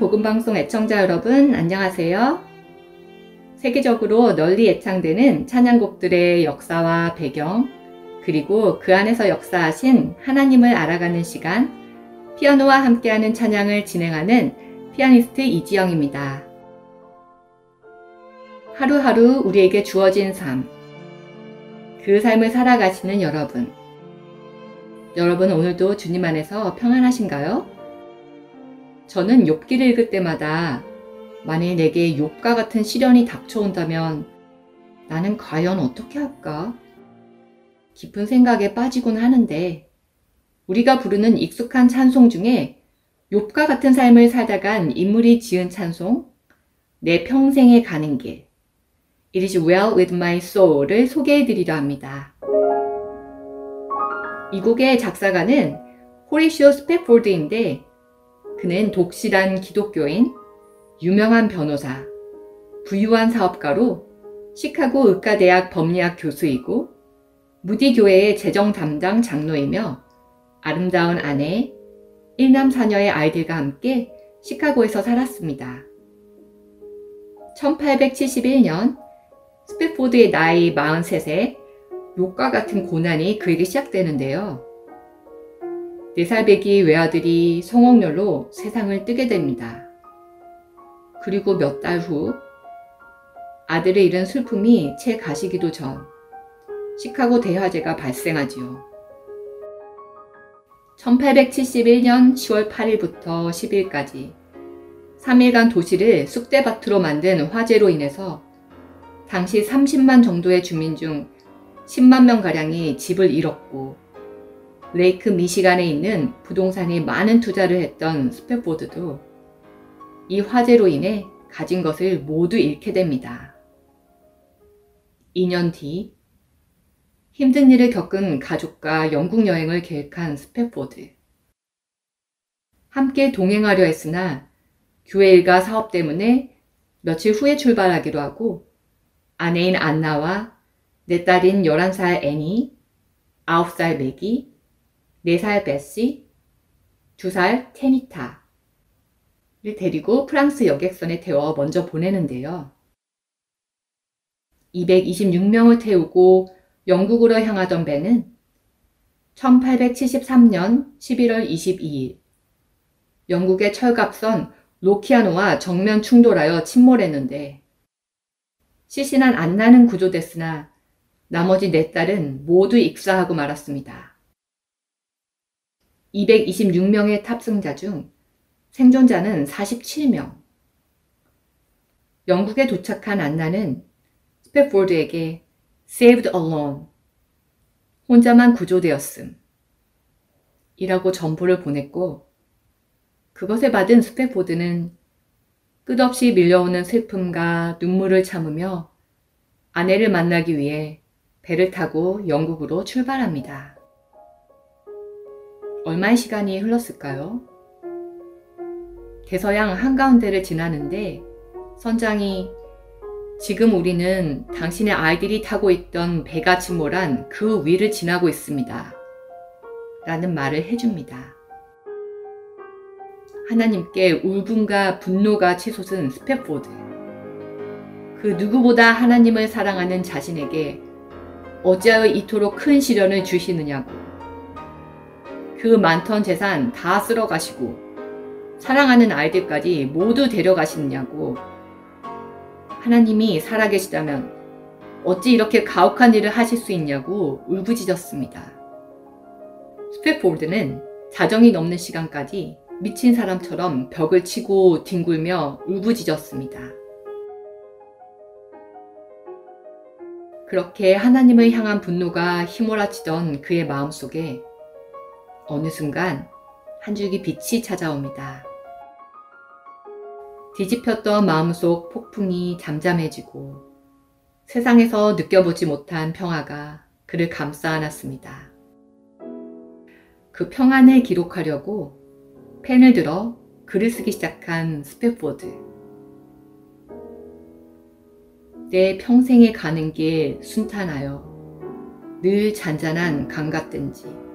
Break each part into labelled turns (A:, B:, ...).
A: 복음방송 애청자 여러분, 안녕하세요. 세계적으로 널리 애창되는 찬양곡들의 역사와 배경, 그리고 그 안에서 역사하신 하나님을 알아가는 시간, 피아노와 함께하는 찬양을 진행하는 피아니스트 이지영입니다. 하루하루 우리에게 주어진 삶, 그 삶을 살아가시는 여러분. 여러분 오늘도 주님 안에서 평안하신가요? 저는 욥기를 읽을 때마다 만일 내게 욥과 같은 시련이 닥쳐온다면 나는 과연 어떻게 할까? 깊은 생각에 빠지곤 하는데 우리가 부르는 익숙한 찬송 중에 욥과 같은 삶을 살다간 인물이 지은 찬송 내 평생에 가는 길 It is well with my soul을 소개해 드리려 합니다. 이 곡의 작사가는 호리시오 스페포드인데 그는 독실한 기독교인, 유명한 변호사, 부유한 사업가로 시카고 의과대학 법리학 교수이고 무디 교회의 재정 담당 장로이며 아름다운 아내, 일남 사녀의 아이들과 함께 시카고에서 살았습니다. 1871년 스페포드의 나이 43세 욕과 같은 고난이 그에게 시작되는데요. 4살배기 외아들이 성홍열로 세상을 뜨게 됩니다. 그리고 몇 달 후 아들을 잃은 슬픔이 채 가시기도 전 시카고 대화재가 발생하지요. 1871년 10월 8일부터 10일까지 3일간 도시를 쑥대밭으로 만든 화재로 인해서 당시 30만 정도의 주민 중 10만 명가량이 집을 잃었고 Lake Michigan에 있는 부동산에 많은 투자를 했던 스페포드도 이 화재로 인해 가진 것을 모두 잃게 됩니다. 2년 뒤 힘든 일을 겪은 가족과 영국 여행을 계획한 스페포드. 함께 동행하려 했으나 교회 일과 사업 때문에 며칠 후에 출발하기로 하고 아내인 안나와 내 딸인 11살 애니, 9살 맥이, 4살 베시, 2살 테니타를 데리고 프랑스 여객선에 태워 먼저 보내는데요. 226명을 태우고 영국으로 향하던 배는 1873년 11월 22일 영국의 철갑선 로키아노와 정면 충돌하여 침몰했는데 시신한 안나는 구조됐으나 나머지 네 딸은 모두 익사하고 말았습니다. 226명의 탑승자 중 생존자는 47명. 영국에 도착한 안나는 스페포드에게 saved alone, 혼자만 구조되었음, 이라고 전보를 보냈고, 그것에 받은 스페포드는 끝없이 밀려오는 슬픔과 눈물을 참으며 아내를 만나기 위해 배를 타고 영국으로 출발합니다. 얼마의 시간이 흘렀을까요? 대서양 한가운데를 지나는데 선장이 지금 우리는 당신의 아이들이 타고 있던 배가 침몰한 그 위를 지나고 있습니다. 라는 말을 해줍니다. 하나님께 울분과 분노가 치솟은 스페포드. 그 누구보다 하나님을 사랑하는 자신에게 어찌하여 이토록 큰 시련을 주시느냐고 그 많던 재산 다 쓸어 가시고 사랑하는 아이들까지 모두 데려가시느냐고 하나님이 살아계시다면 어찌 이렇게 가혹한 일을 하실 수 있냐고 울부짖었습니다. 스페폴드는 자정이 넘는 시간까지 미친 사람처럼 벽을 치고 뒹굴며 울부짖었습니다. 그렇게 하나님을 향한 분노가 휘몰아치던 그의 마음 속에 어느 순간 한 줄기 빛이 찾아옵니다. 뒤집혔던 마음속 폭풍이 잠잠해지고 세상에서 느껴보지 못한 평화가 그를 감싸 안았습니다. 그 평안을 기록하려고 펜을 들어 글을 쓰기 시작한 스페포드. 내 평생에 가는 길 순탄하여 늘 잔잔한 강 같든지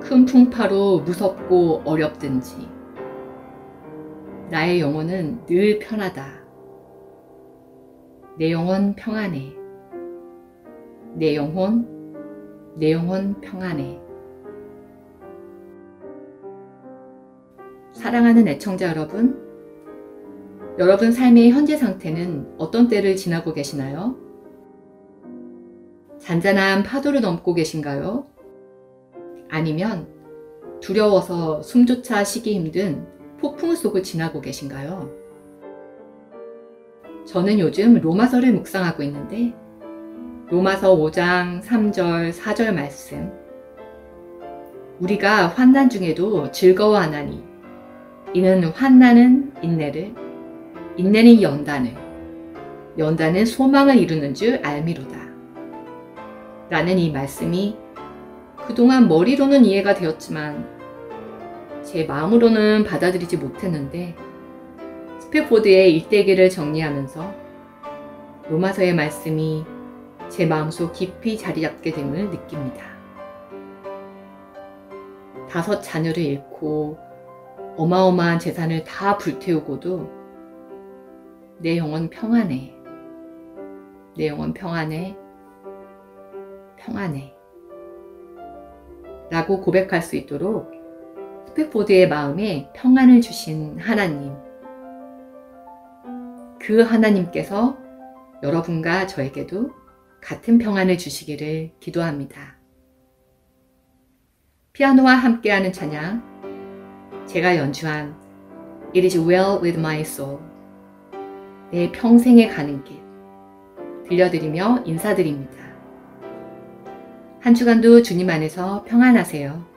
A: 큰 풍파로 무섭고 어렵든지 나의 영혼은 늘 편하다. 내 영혼 평안해. 내 영혼, 내 영혼 평안해. 사랑하는 애청자 여러분, 여러분 삶의 현재 상태는 어떤 때를 지나고 계시나요? 잔잔한 파도를 넘고 계신가요? 아니면 두려워서 숨조차 쉬기 힘든 폭풍 속을 지나고 계신가요? 저는 요즘 로마서를 묵상하고 있는데 로마서 5장 3절 4절 말씀 우리가 환난 중에도 즐거워하나니 이는 환난은 인내를 인내는 연단을 연단은 소망을 이루는 줄 알미로다. 라는 이 말씀이 그동안 머리로는 이해가 되었지만 제 마음으로는 받아들이지 못했는데 스페포드의 일대기를 정리하면서 로마서의 말씀이 제 마음속 깊이 자리 잡게 됨을 느낍니다. 다섯 자녀를 잃고 어마어마한 재산을 다 불태우고도 내 영혼 평안해. 내 영혼 평안해. 평안해. 라고 고백할 수 있도록 스펙보드의 마음에 평안을 주신 하나님. 그 하나님께서 여러분과 저에게도 같은 평안을 주시기를 기도합니다. 피아노와 함께하는 찬양, 제가 연주한 It is well with my soul. 내 평생에 가는 길 들려드리며 인사드립니다. 한 주간도 주님 안에서 평안하세요.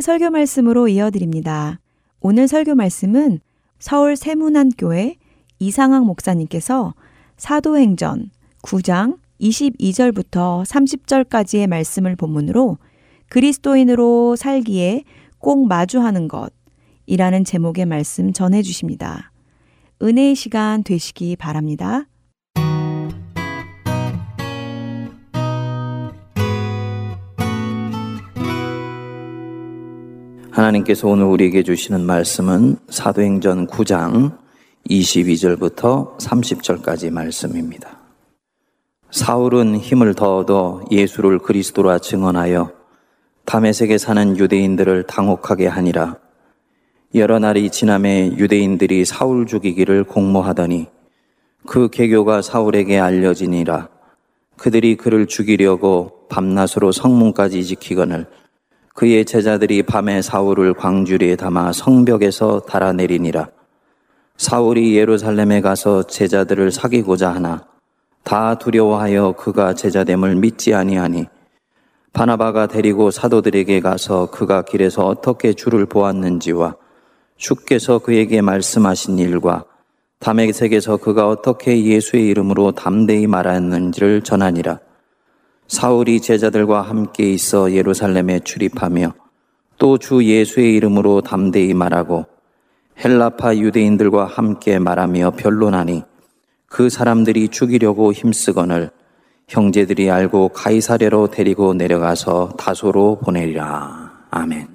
B: 설교 말씀으로 이어드립니다. 오늘 설교 말씀은 서울 세문안교회 이상학 목사님께서 사도행전 9장 22절부터 30절까지의 말씀을 본문으로 그리스도인으로 살기에 꼭 마주하는 것이라는 제목의 말씀 전해 주십니다. 은혜의 시간 되시기 바랍니다.
C: 하나님께서 오늘 우리에게 주시는 말씀은 사도행전 9장 22절부터 30절까지 말씀입니다. 사울은 힘을 더 얻어 예수를 그리스도라 증언하여 담에색에 사는 유대인들을 당혹하게 하니라. 여러 날이 지남에 유대인들이 사울 죽이기를 공모하더니 그 계교가 사울에게 알려지니라. 그들이 그를 죽이려고 밤낮으로 성문까지 지키거늘 그의 제자들이 밤에 사울을 광주리에 담아 성벽에서 달아내리니라. 사울이 예루살렘에 가서 제자들을 사귀고자 하나 다 두려워하여 그가 제자됨을 믿지 아니하니 바나바가 데리고 사도들에게 가서 그가 길에서 어떻게 주를 보았는지와 주께서 그에게 말씀하신 일과 담에색에서 그가 어떻게 예수의 이름으로 담대히 말하였는지를 전하니라. 사울이 제자들과 함께 있어 예루살렘에 출입하며 또 주 예수의 이름으로 담대히 말하고 헬라파 유대인들과 함께 말하며 변론하니 그 사람들이 죽이려고 힘쓰거늘 형제들이 알고 가이사랴로 데리고 내려가서 다소로 보내리라. 아멘.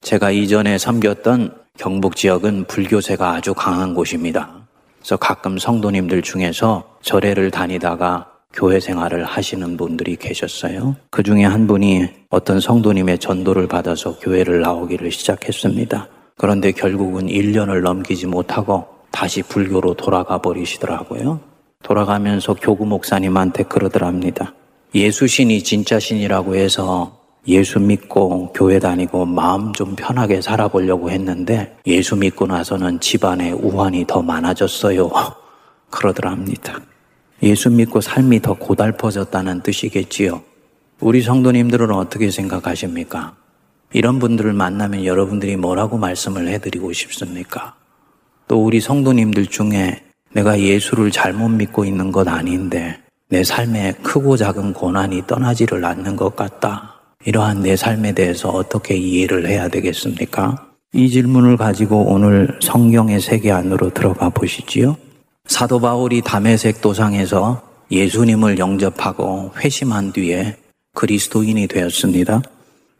C: 제가 이전에 섬겼던 경북 지역은 불교세가 아주 강한 곳입니다. 그래서 가끔 성도님들 중에서 절에를 다니다가 교회 생활을 하시는 분들이 계셨어요. 그 중에 한 분이 어떤 성도님의 전도를 받아서 교회를 나오기를 시작했습니다. 그런데 결국은 1년을 넘기지 못하고 다시 불교로 돌아가 버리시더라고요. 돌아가면서 교구 목사님한테 그러더랍니다. 예수신이 진짜 신이라고 해서 예수 믿고 교회 다니고 마음 좀 편하게 살아보려고 했는데 예수 믿고 나서는 집안에 우환이 더 많아졌어요. 그러더랍니다. 예수 믿고 삶이 더 고달퍼졌다는 뜻이겠지요. 우리 성도님들은 어떻게 생각하십니까? 이런 분들을 만나면 여러분들이 뭐라고 말씀을 해드리고 싶습니까? 또 우리 성도님들 중에 내가 예수를 잘못 믿고 있는 것 아닌데 내 삶에 크고 작은 고난이 떠나지를 않는 것 같다. 이러한 내 삶에 대해서 어떻게 이해를 해야 되겠습니까? 이 질문을 가지고 오늘 성경의 세계 안으로 들어가 보시지요. 사도 바울이 담에색 도상에서 예수님을 영접하고 회심한 뒤에 그리스도인이 되었습니다.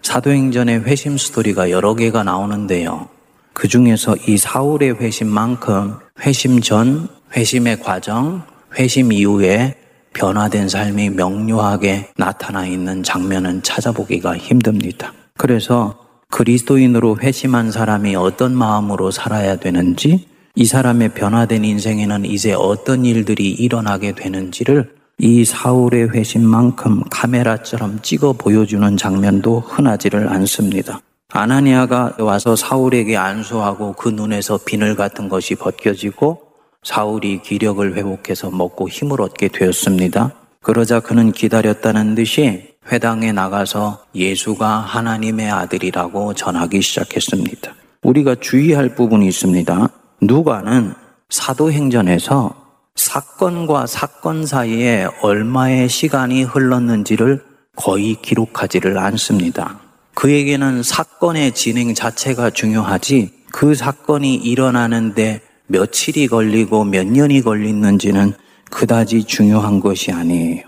C: 사도행전의 회심 스토리가 여러 개가 나오는데요. 그 중에서 이 사울의 회심만큼 회심 전, 회심의 과정, 회심 이후에 변화된 삶이 명료하게 나타나 있는 장면은 찾아보기가 힘듭니다. 그래서 그리스도인으로 회심한 사람이 어떤 마음으로 살아야 되는지, 이 사람의 변화된 인생에는 이제 어떤 일들이 일어나게 되는지를 이 사울의 회심만큼 카메라처럼 찍어 보여주는 장면도 흔하지를 않습니다. 아나니아가 와서 사울에게 안수하고 그 눈에서 비늘 같은 것이 벗겨지고 사울이 기력을 회복해서 먹고 힘을 얻게 되었습니다. 그러자 그는 기다렸다는 듯이 회당에 나가서 예수가 하나님의 아들이라고 전하기 시작했습니다. 우리가 주의할 부분이 있습니다. 누가는 사도행전에서 사건과 사건 사이에 얼마의 시간이 흘렀는지를 거의 기록하지를 않습니다. 그에게는 사건의 진행 자체가 중요하지 그 사건이 일어나는데 며칠이 걸리고 몇 년이 걸리는지는 그다지 중요한 것이 아니에요.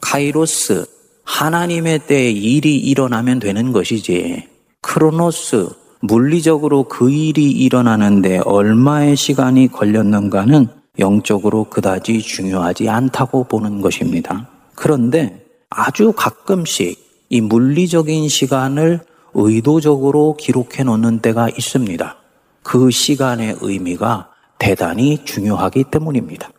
C: 카이로스, 하나님의 때에 일이 일어나면 되는 것이지. 크로노스, 물리적으로 그 일이 일어나는데 얼마의 시간이 걸렸는가는 영적으로 그다지 중요하지 않다고 보는 것입니다. 그런데 아주 가끔씩 이 물리적인 시간을 의도적으로 기록해 놓는 때가 있습니다. 그 시간의 의미가 대단히 중요하기 때문입니다.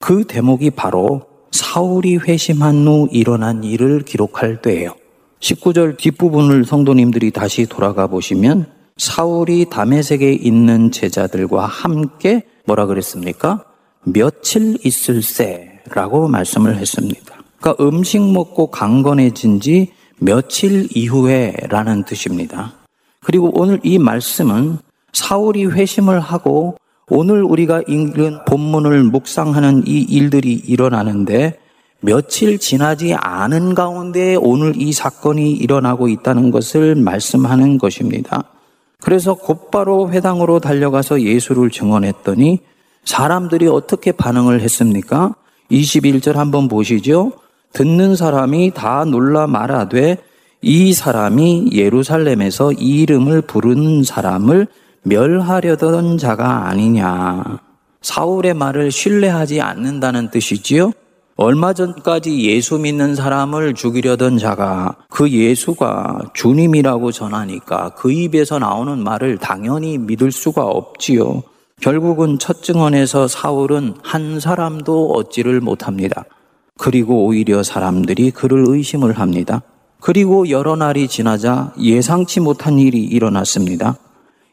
C: 그 대목이 바로 사울이 회심한 후 일어난 일을 기록할 때예요. 19절 뒷부분을 성도님들이 다시 돌아가 보시면 사울이 담에색에 있는 제자들과 함께 뭐라 그랬습니까? 며칠 있을세라고 말씀을 했습니다. 그러니까 음식 먹고 강건해진 지 며칠 이후에 라는 뜻입니다. 그리고 오늘 이 말씀은 사울이 회심을 하고 오늘 우리가 읽은 본문을 묵상하는 이 일들이 일어나는데 며칠 지나지 않은 가운데 오늘 이 사건이 일어나고 있다는 것을 말씀하는 것입니다. 그래서 곧바로 회당으로 달려가서 예수를 증언했더니 사람들이 어떻게 반응을 했습니까? 21절 한번 보시죠. 듣는 사람이 다 놀라 말하되 이 사람이 예루살렘에서 이 이름을 부른 사람을 멸하려던 자가 아니냐. 사울의 말을 신뢰하지 않는다는 뜻이지요. 얼마 전까지 예수 믿는 사람을 죽이려던 자가 그 예수가 주님이라고 전하니까 그 입에서 나오는 말을 당연히 믿을 수가 없지요. 결국은 첫 증언에서 사울은 한 사람도 얻지를 못합니다. 그리고 오히려 사람들이 그를 의심을 합니다. 그리고 여러 날이 지나자 예상치 못한 일이 일어났습니다.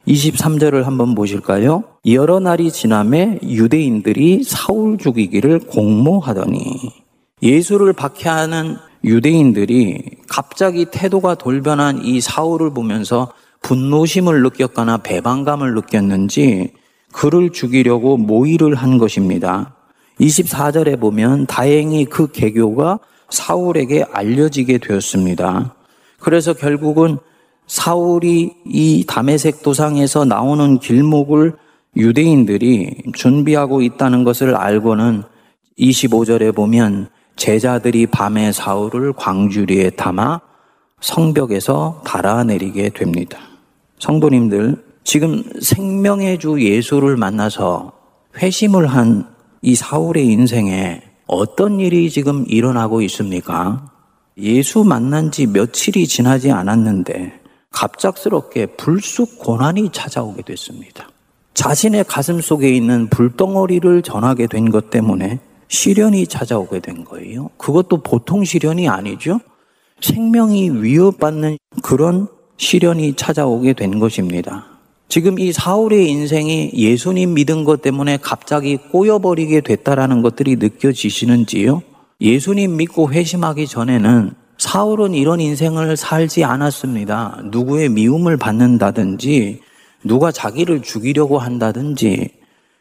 C: 23절을 한번 보실까요? 여러 날이 지남에 유대인들이 사울 죽이기를 공모하더니 예수를 박해하는 유대인들이 갑자기 태도가 돌변한 이 사울을 보면서 분노심을 느꼈거나 배반감을 느꼈는지 그를 죽이려고 모의를 한 것입니다. 24절에 보면 다행히 그 개교가 사울에게 알려지게 되었습니다. 그래서 결국은 사울이 이 담에색 도상에서 나오는 길목을 유대인들이 준비하고 있다는 것을 알고는 25절에 보면 제자들이 밤에 사울을 광주리에 담아 성벽에서 달아내리게 됩니다. 성도님들, 지금 생명의 주 예수를 만나서 회심을 한 이 사울의 인생에 어떤 일이 지금 일어나고 있습니까? 예수 만난 지 며칠이 지나지 않았는데 갑작스럽게 불쑥 고난이 찾아오게 됐습니다. 자신의 가슴 속에 있는 불덩어리를 전하게 된 것 때문에 시련이 찾아오게 된 거예요. 그것도 보통 시련이 아니죠. 생명이 위협받는 그런 시련이 찾아오게 된 것입니다. 지금 이 사울의 인생이 예수님 믿은 것 때문에 갑자기 꼬여버리게 됐다라는 것들이 느껴지시는지요? 예수님 믿고 회심하기 전에는 사울은 이런 인생을 살지 않았습니다. 누구의 미움을 받는다든지, 누가 자기를 죽이려고 한다든지,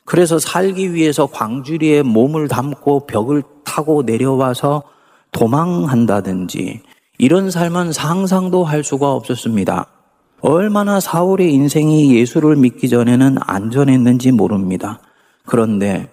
C: 그래서 살기 위해서 광주리에 몸을 담고 벽을 타고 내려와서 도망한다든지, 이런 삶은 상상도 할 수가 없었습니다. 얼마나 사울의 인생이 예수를 믿기 전에는 안전했는지 모릅니다. 그런데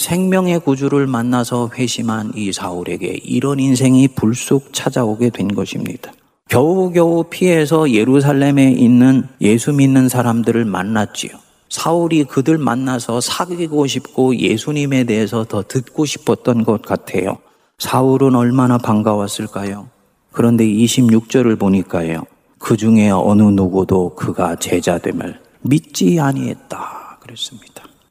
C: 생명의 구주를 만나서 회심한 이 사울에게 이런 인생이 불쑥 찾아오게 된 것입니다. 겨우겨우 피해서 예루살렘에 있는 예수 믿는 사람들을 만났지요. 사울이 그들 만나서 사귀고 싶고 예수님에 대해서 더 듣고 싶었던 것 같아요. 사울은 얼마나 반가웠을까요? 그런데 26절을 보니까요. 그 중에 어느 누구도 그가 제자됨을 믿지 아니했다 그랬습니다.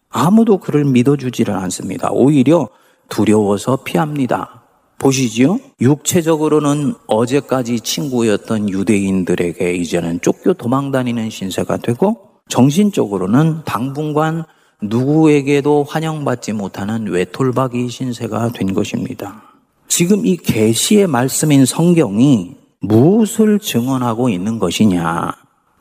C: 아무도 그를 믿어주지를 않습니다. 오히려 두려워서 피합니다. 보시지요? 육체적으로는 어제까지 친구였던 유대인들에게 이제는 쫓겨 도망 다니는 신세가 되고 정신적으로는 당분간 누구에게도 환영받지 못하는 외톨박이 신세가 된 것입니다. 지금 이 계시의 말씀인 성경이 무엇을 증언하고 있는 것이냐?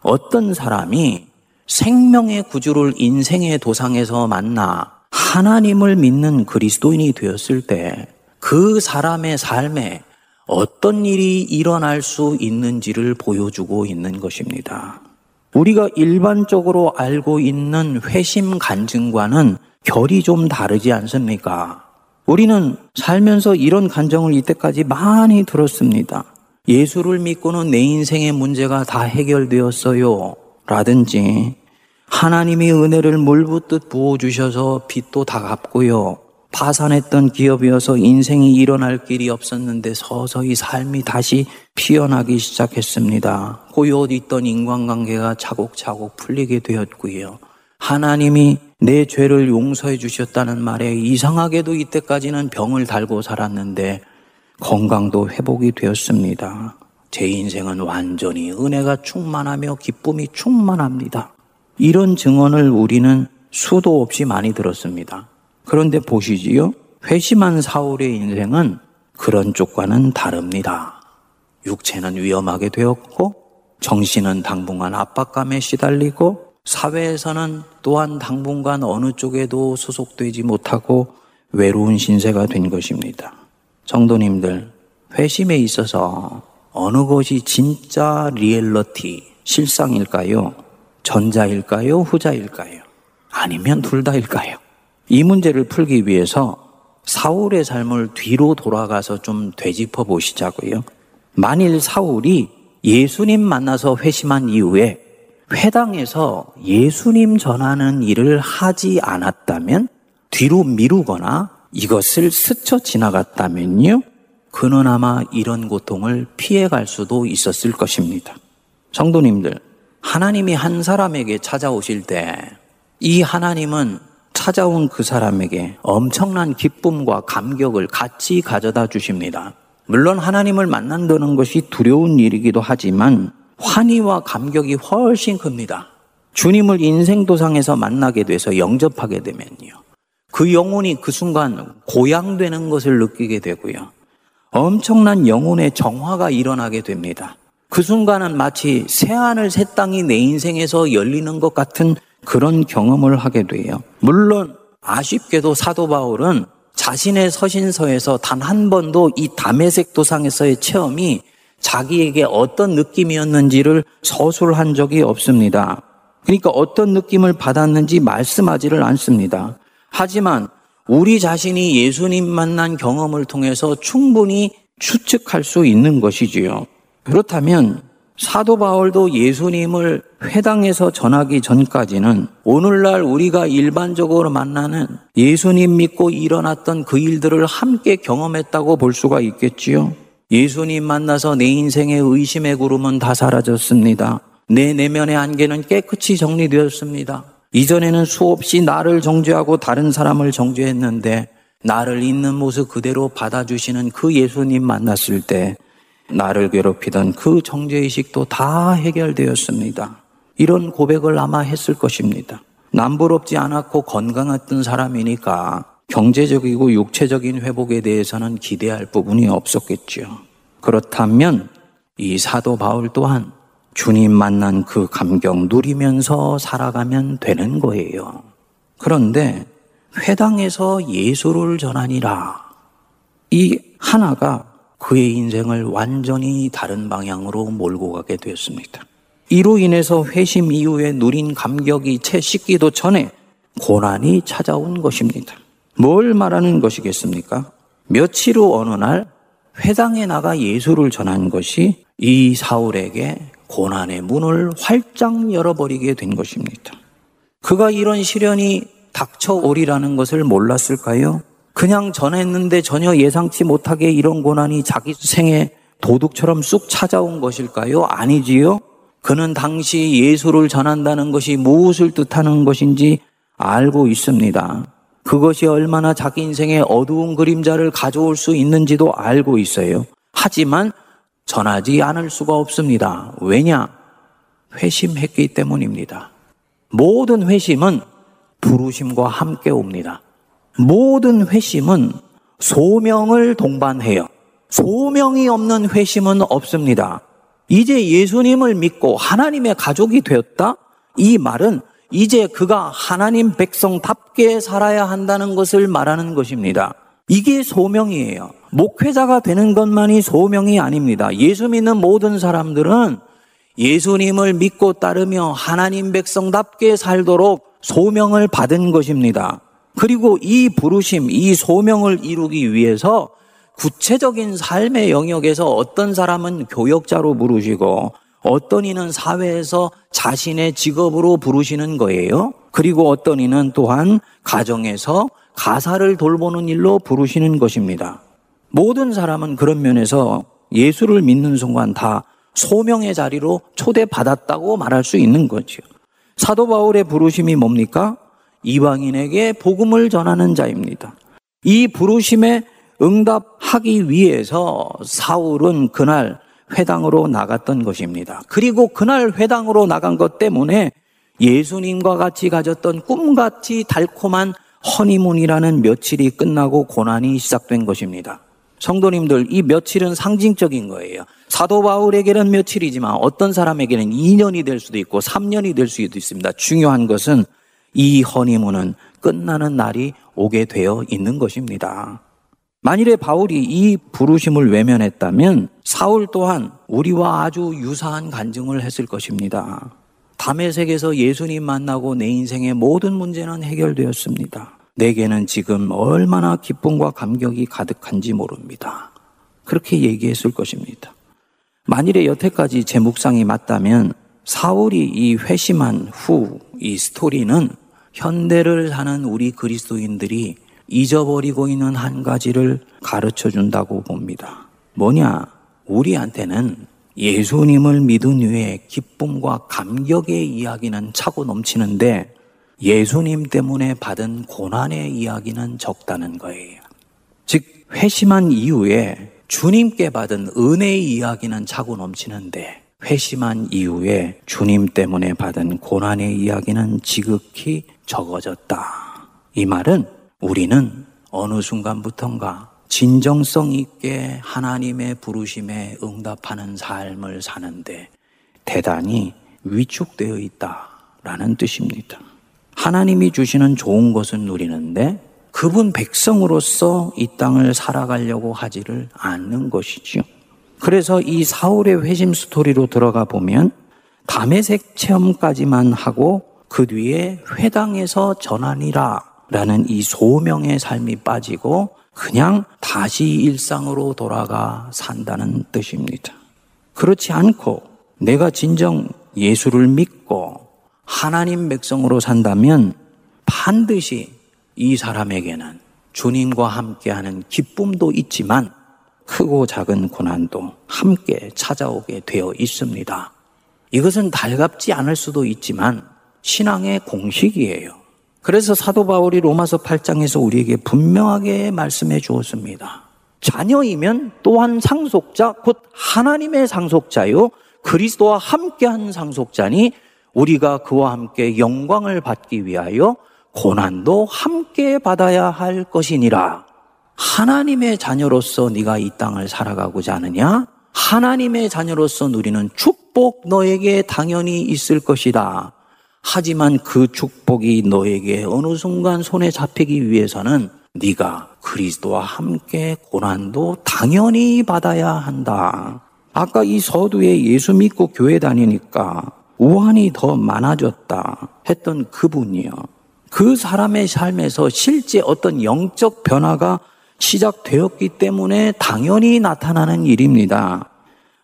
C: 어떤 사람이 생명의 구주를 인생의 도상에서 만나 하나님을 믿는 그리스도인이 되었을 때 그 사람의 삶에 어떤 일이 일어날 수 있는지를 보여주고 있는 것입니다. 우리가 일반적으로 알고 있는 회심 간증과는 결이 좀 다르지 않습니까? 우리는 살면서 이런 간정을 이때까지 많이 들었습니다. 예수를 믿고는 내 인생의 문제가 다 해결되었어요. 라든지, 하나님이 은혜를 물붓듯 부어주셔서 빚도 다 갚고요. 파산했던 기업이어서 인생이 일어날 길이 없었는데 서서히 삶이 다시 피어나기 시작했습니다. 고요히 있던 인간관계가 차곡차곡 풀리게 되었고요. 하나님이 내 죄를 용서해 주셨다는 말에 이상하게도 이때까지는 병을 달고 살았는데 건강도 회복이 되었습니다. 제 인생은 완전히 은혜가 충만하며 기쁨이 충만합니다. 이런 증언을 우리는 수도 없이 많이 들었습니다. 그런데 보시지요? 회심한 사울의 인생은 그런 쪽과는 다릅니다. 육체는 위험하게 되었고 정신은 당분간 압박감에 시달리고 사회에서는 또한 당분간 어느 쪽에도 소속되지 못하고 외로운 신세가 된 것입니다. 정도님들, 회심에 있어서 어느 것이 진짜 리얼러티, 실상일까요? 전자일까요? 후자일까요? 아니면 둘 다일까요? 이 문제를 풀기 위해서 사울의 삶을 뒤로 돌아가서 좀 되짚어 보시자고요. 만일 사울이 예수님 만나서 회심한 이후에 회당에서 예수님 전하는 일을 하지 않았다면 뒤로 미루거나 이것을 스쳐 지나갔다면요. 그는 아마 이런 고통을 피해갈 수도 있었을 것입니다. 성도님들, 하나님이 한 사람에게 찾아오실 때 이 하나님은 찾아온 그 사람에게 엄청난 기쁨과 감격을 같이 가져다 주십니다. 물론 하나님을 만난다는 것이 두려운 일이기도 하지만 환희와 감격이 훨씬 큽니다. 주님을 인생도상에서 만나게 돼서 영접하게 되면요. 그 영혼이 그 순간 고양되는 것을 느끼게 되고요. 엄청난 영혼의 정화가 일어나게 됩니다. 그 순간은 마치 새하늘 새 땅이 내 인생에서 열리는 것 같은 그런 경험을 하게 돼요. 물론 아쉽게도 사도 바울은 자신의 서신서에서 단 한 번도 이 담에색 도상에서의 체험이 자기에게 어떤 느낌이었는지를 서술한 적이 없습니다. 그러니까 어떤 느낌을 받았는지 말씀하지를 않습니다. 하지만 우리 자신이 예수님 만난 경험을 통해서 충분히 추측할 수 있는 것이지요. 그렇다면 사도 바울도 예수님을 회당에서 전하기 전까지는 오늘날 우리가 일반적으로 만나는 예수님 믿고 일어났던 그 일들을 함께 경험했다고 볼 수가 있겠지요. 예수님 만나서 내 인생의 의심의 구름은 다 사라졌습니다. 내 내면의 안개는 깨끗이 정리되었습니다. 이전에는 수없이 나를 정죄하고 다른 사람을 정죄했는데 나를 있는 모습 그대로 받아주시는 그 예수님 만났을 때 나를 괴롭히던 그 정죄의식도 다 해결되었습니다. 이런 고백을 아마 했을 것입니다. 남부럽지 않았고 건강했던 사람이니까 경제적이고 육체적인 회복에 대해서는 기대할 부분이 없었겠죠. 그렇다면 이 사도 바울 또한 주님 만난 그 감격 누리면서 살아가면 되는 거예요. 그런데 회당에서 예수를 전하니라. 이 하나가 그의 인생을 완전히 다른 방향으로 몰고 가게 되었습니다. 이로 인해서 회심 이후에 누린 감격이 채 식기도 전에 고난이 찾아온 것입니다. 뭘 말하는 것이겠습니까? 며칠 후 어느 날 회당에 나가 예수를 전한 것이 이 사울에게 고난의 문을 활짝 열어버리게 된 것입니다. 그가 이런 시련이 닥쳐오리라는 것을 몰랐을까요? 그냥 전했는데 전혀 예상치 못하게 이런 고난이 자기 생에 도둑처럼 쑥 찾아온 것일까요? 아니지요. 그는 당시 예수를 전한다는 것이 무엇을 뜻하는 것인지 알고 있습니다. 그것이 얼마나 자기 인생에 어두운 그림자를 가져올 수 있는지도 알고 있어요. 하지만 전하지 않을 수가 없습니다. 왜냐? 회심했기 때문입니다. 모든 회심은 부르심과 함께 옵니다. 모든 회심은 소명을 동반해요. 소명이 없는 회심은 없습니다. 이제 예수님을 믿고 하나님의 가족이 되었다? 이 말은 이제 그가 하나님 백성답게 살아야 한다는 것을 말하는 것입니다. 이게 소명이에요. 목회자가 되는 것만이 소명이 아닙니다. 예수 믿는 모든 사람들은 예수님을 믿고 따르며 하나님 백성답게 살도록 소명을 받은 것입니다. 그리고 이 부르심, 이 소명을 이루기 위해서 구체적인 삶의 영역에서 어떤 사람은 교역자로 부르시고 어떤 이는 사회에서 자신의 직업으로 부르시는 거예요. 그리고 어떤 이는 또한 가정에서 가사를 돌보는 일로 부르시는 것입니다. 모든 사람은 그런 면에서 예수를 믿는 순간 다 소명의 자리로 초대받았다고 말할 수 있는 거죠. 사도 바울의 부르심이 뭡니까? 이방인에게 복음을 전하는 자입니다. 이 부르심에 응답하기 위해서 사울은 그날 회당으로 나갔던 것입니다. 그리고 그날 회당으로 나간 것 때문에 예수님과 같이 가졌던 꿈같이 달콤한 허니문이라는 며칠이 끝나고 고난이 시작된 것입니다. 성도님들, 이 며칠은 상징적인 거예요. 사도 바울에게는 며칠이지만 어떤 사람에게는 2년이 될 수도 있고 3년이 될 수도 있습니다. 중요한 것은 이 허니문은 끝나는 날이 오게 되어 있는 것입니다. 만일에 바울이 이 부르심을 외면했다면 사울 또한 우리와 아주 유사한 간증을 했을 것입니다. 담에색에서 예수님 만나고 내 인생의 모든 문제는 해결되었습니다. 내게는 지금 얼마나 기쁨과 감격이 가득한지 모릅니다. 그렇게 얘기했을 것입니다. 만일에 여태까지 제 묵상이 맞다면 사울이 이 회심한 후 이 스토리는 현대를 사는 우리 그리스도인들이 잊어버리고 있는 한 가지를 가르쳐 준다고 봅니다. 뭐냐? 우리한테는 예수님을 믿은 후에 기쁨과 감격의 이야기는 차고 넘치는데 예수님 때문에 받은 고난의 이야기는 적다는 거예요. 즉, 회심한 이후에 주님께 받은 은혜의 이야기는 차고 넘치는데 회심한 이후에 주님 때문에 받은 고난의 이야기는 지극히 적어졌다. 이 말은 우리는 어느 순간부턴가 진정성 있게 하나님의 부르심에 응답하는 삶을 사는데 대단히 위축되어 있다라는 뜻입니다. 하나님이 주시는 좋은 것은 누리는데 그분 백성으로서 이 땅을 살아가려고 하지를 않는 것이죠. 그래서 이 사울의 회심 스토리로 들어가 보면 담에색 체험까지만 하고 그 뒤에 회당에서 전하니라 라는 이 소명의 삶이 빠지고 그냥 다시 일상으로 돌아가 산다는 뜻입니다. 그렇지 않고 내가 진정 예수를 믿고 하나님 백성으로 산다면 반드시 이 사람에게는 주님과 함께하는 기쁨도 있지만 크고 작은 고난도 함께 찾아오게 되어 있습니다. 이것은 달갑지 않을 수도 있지만 신앙의 공식이에요. 그래서 사도 바울이 로마서 8장에서 우리에게 분명하게 말씀해 주었습니다. 자녀이면 또한 상속자, 곧 하나님의 상속자요. 그리스도와 함께한 상속자니 우리가 그와 함께 영광을 받기 위하여 고난도 함께 받아야 할 것이니라. 하나님의 자녀로서 네가 이 땅을 살아가고자 하느냐? 하나님의 자녀로서 누리는 축복 너에게 당연히 있을 것이다. 하지만 그 축복이 너에게 어느 순간 손에 잡히기 위해서는 네가 그리스도와 함께 고난도 당연히 받아야 한다. 아까 이 서두에 예수 믿고 교회 다니니까 우환이 더 많아졌다 했던 그분이요. 그 사람의 삶에서 실제 어떤 영적 변화가 시작되었기 때문에 당연히 나타나는 일입니다.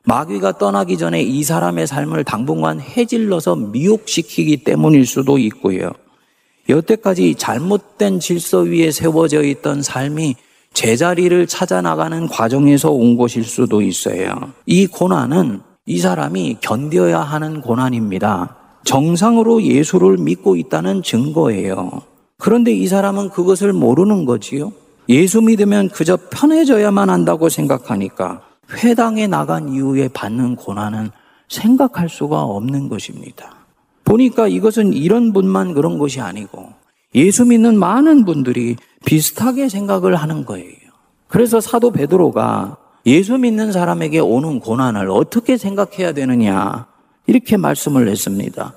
C: 마귀가 떠나기 전에 이 사람의 삶을 당분간 해질러서 미혹시키기 때문일 수도 있고요. 여태까지 잘못된 질서 위에 세워져 있던 삶이 제자리를 찾아 나가는 과정에서 온 것일 수도 있어요. 이 고난은 이 사람이 견뎌야 하는 고난입니다. 정상으로 예수를 믿고 있다는 증거예요. 그런데 이 사람은 그것을 모르는 거지요. 예수 믿으면 그저 편해져야만 한다고 생각하니까 회당에 나간 이후에 받는 고난은 생각할 수가 없는 것입니다. 보니까 이것은 이런 분만 그런 것이 아니고 예수 믿는 많은 분들이 비슷하게 생각을 하는 거예요. 그래서 사도 베드로가 예수 믿는 사람에게 오는 고난을 어떻게 생각해야 되느냐 이렇게 말씀을 했습니다.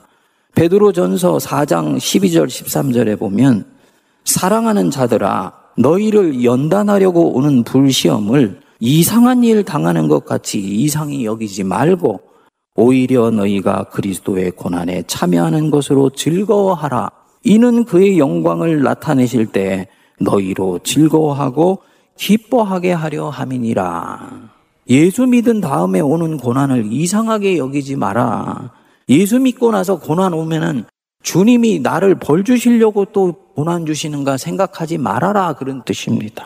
C: 베드로 전서 4장 12절 13절에 보면 사랑하는 자들아 너희를 연단하려고 오는 불시험을 이상한 일 당하는 것 같이 이상히 여기지 말고 오히려 너희가 그리스도의 고난에 참여하는 것으로 즐거워하라. 이는 그의 영광을 나타내실 때 너희로 즐거워하고 기뻐하게 하려 함이니라. 예수 믿은 다음에 오는 고난을 이상하게 여기지 마라. 예수 믿고 나서 고난 오면은 주님이 나를 벌 주시려고 또 고난 주시는가 생각하지 말아라. 그런 뜻입니다.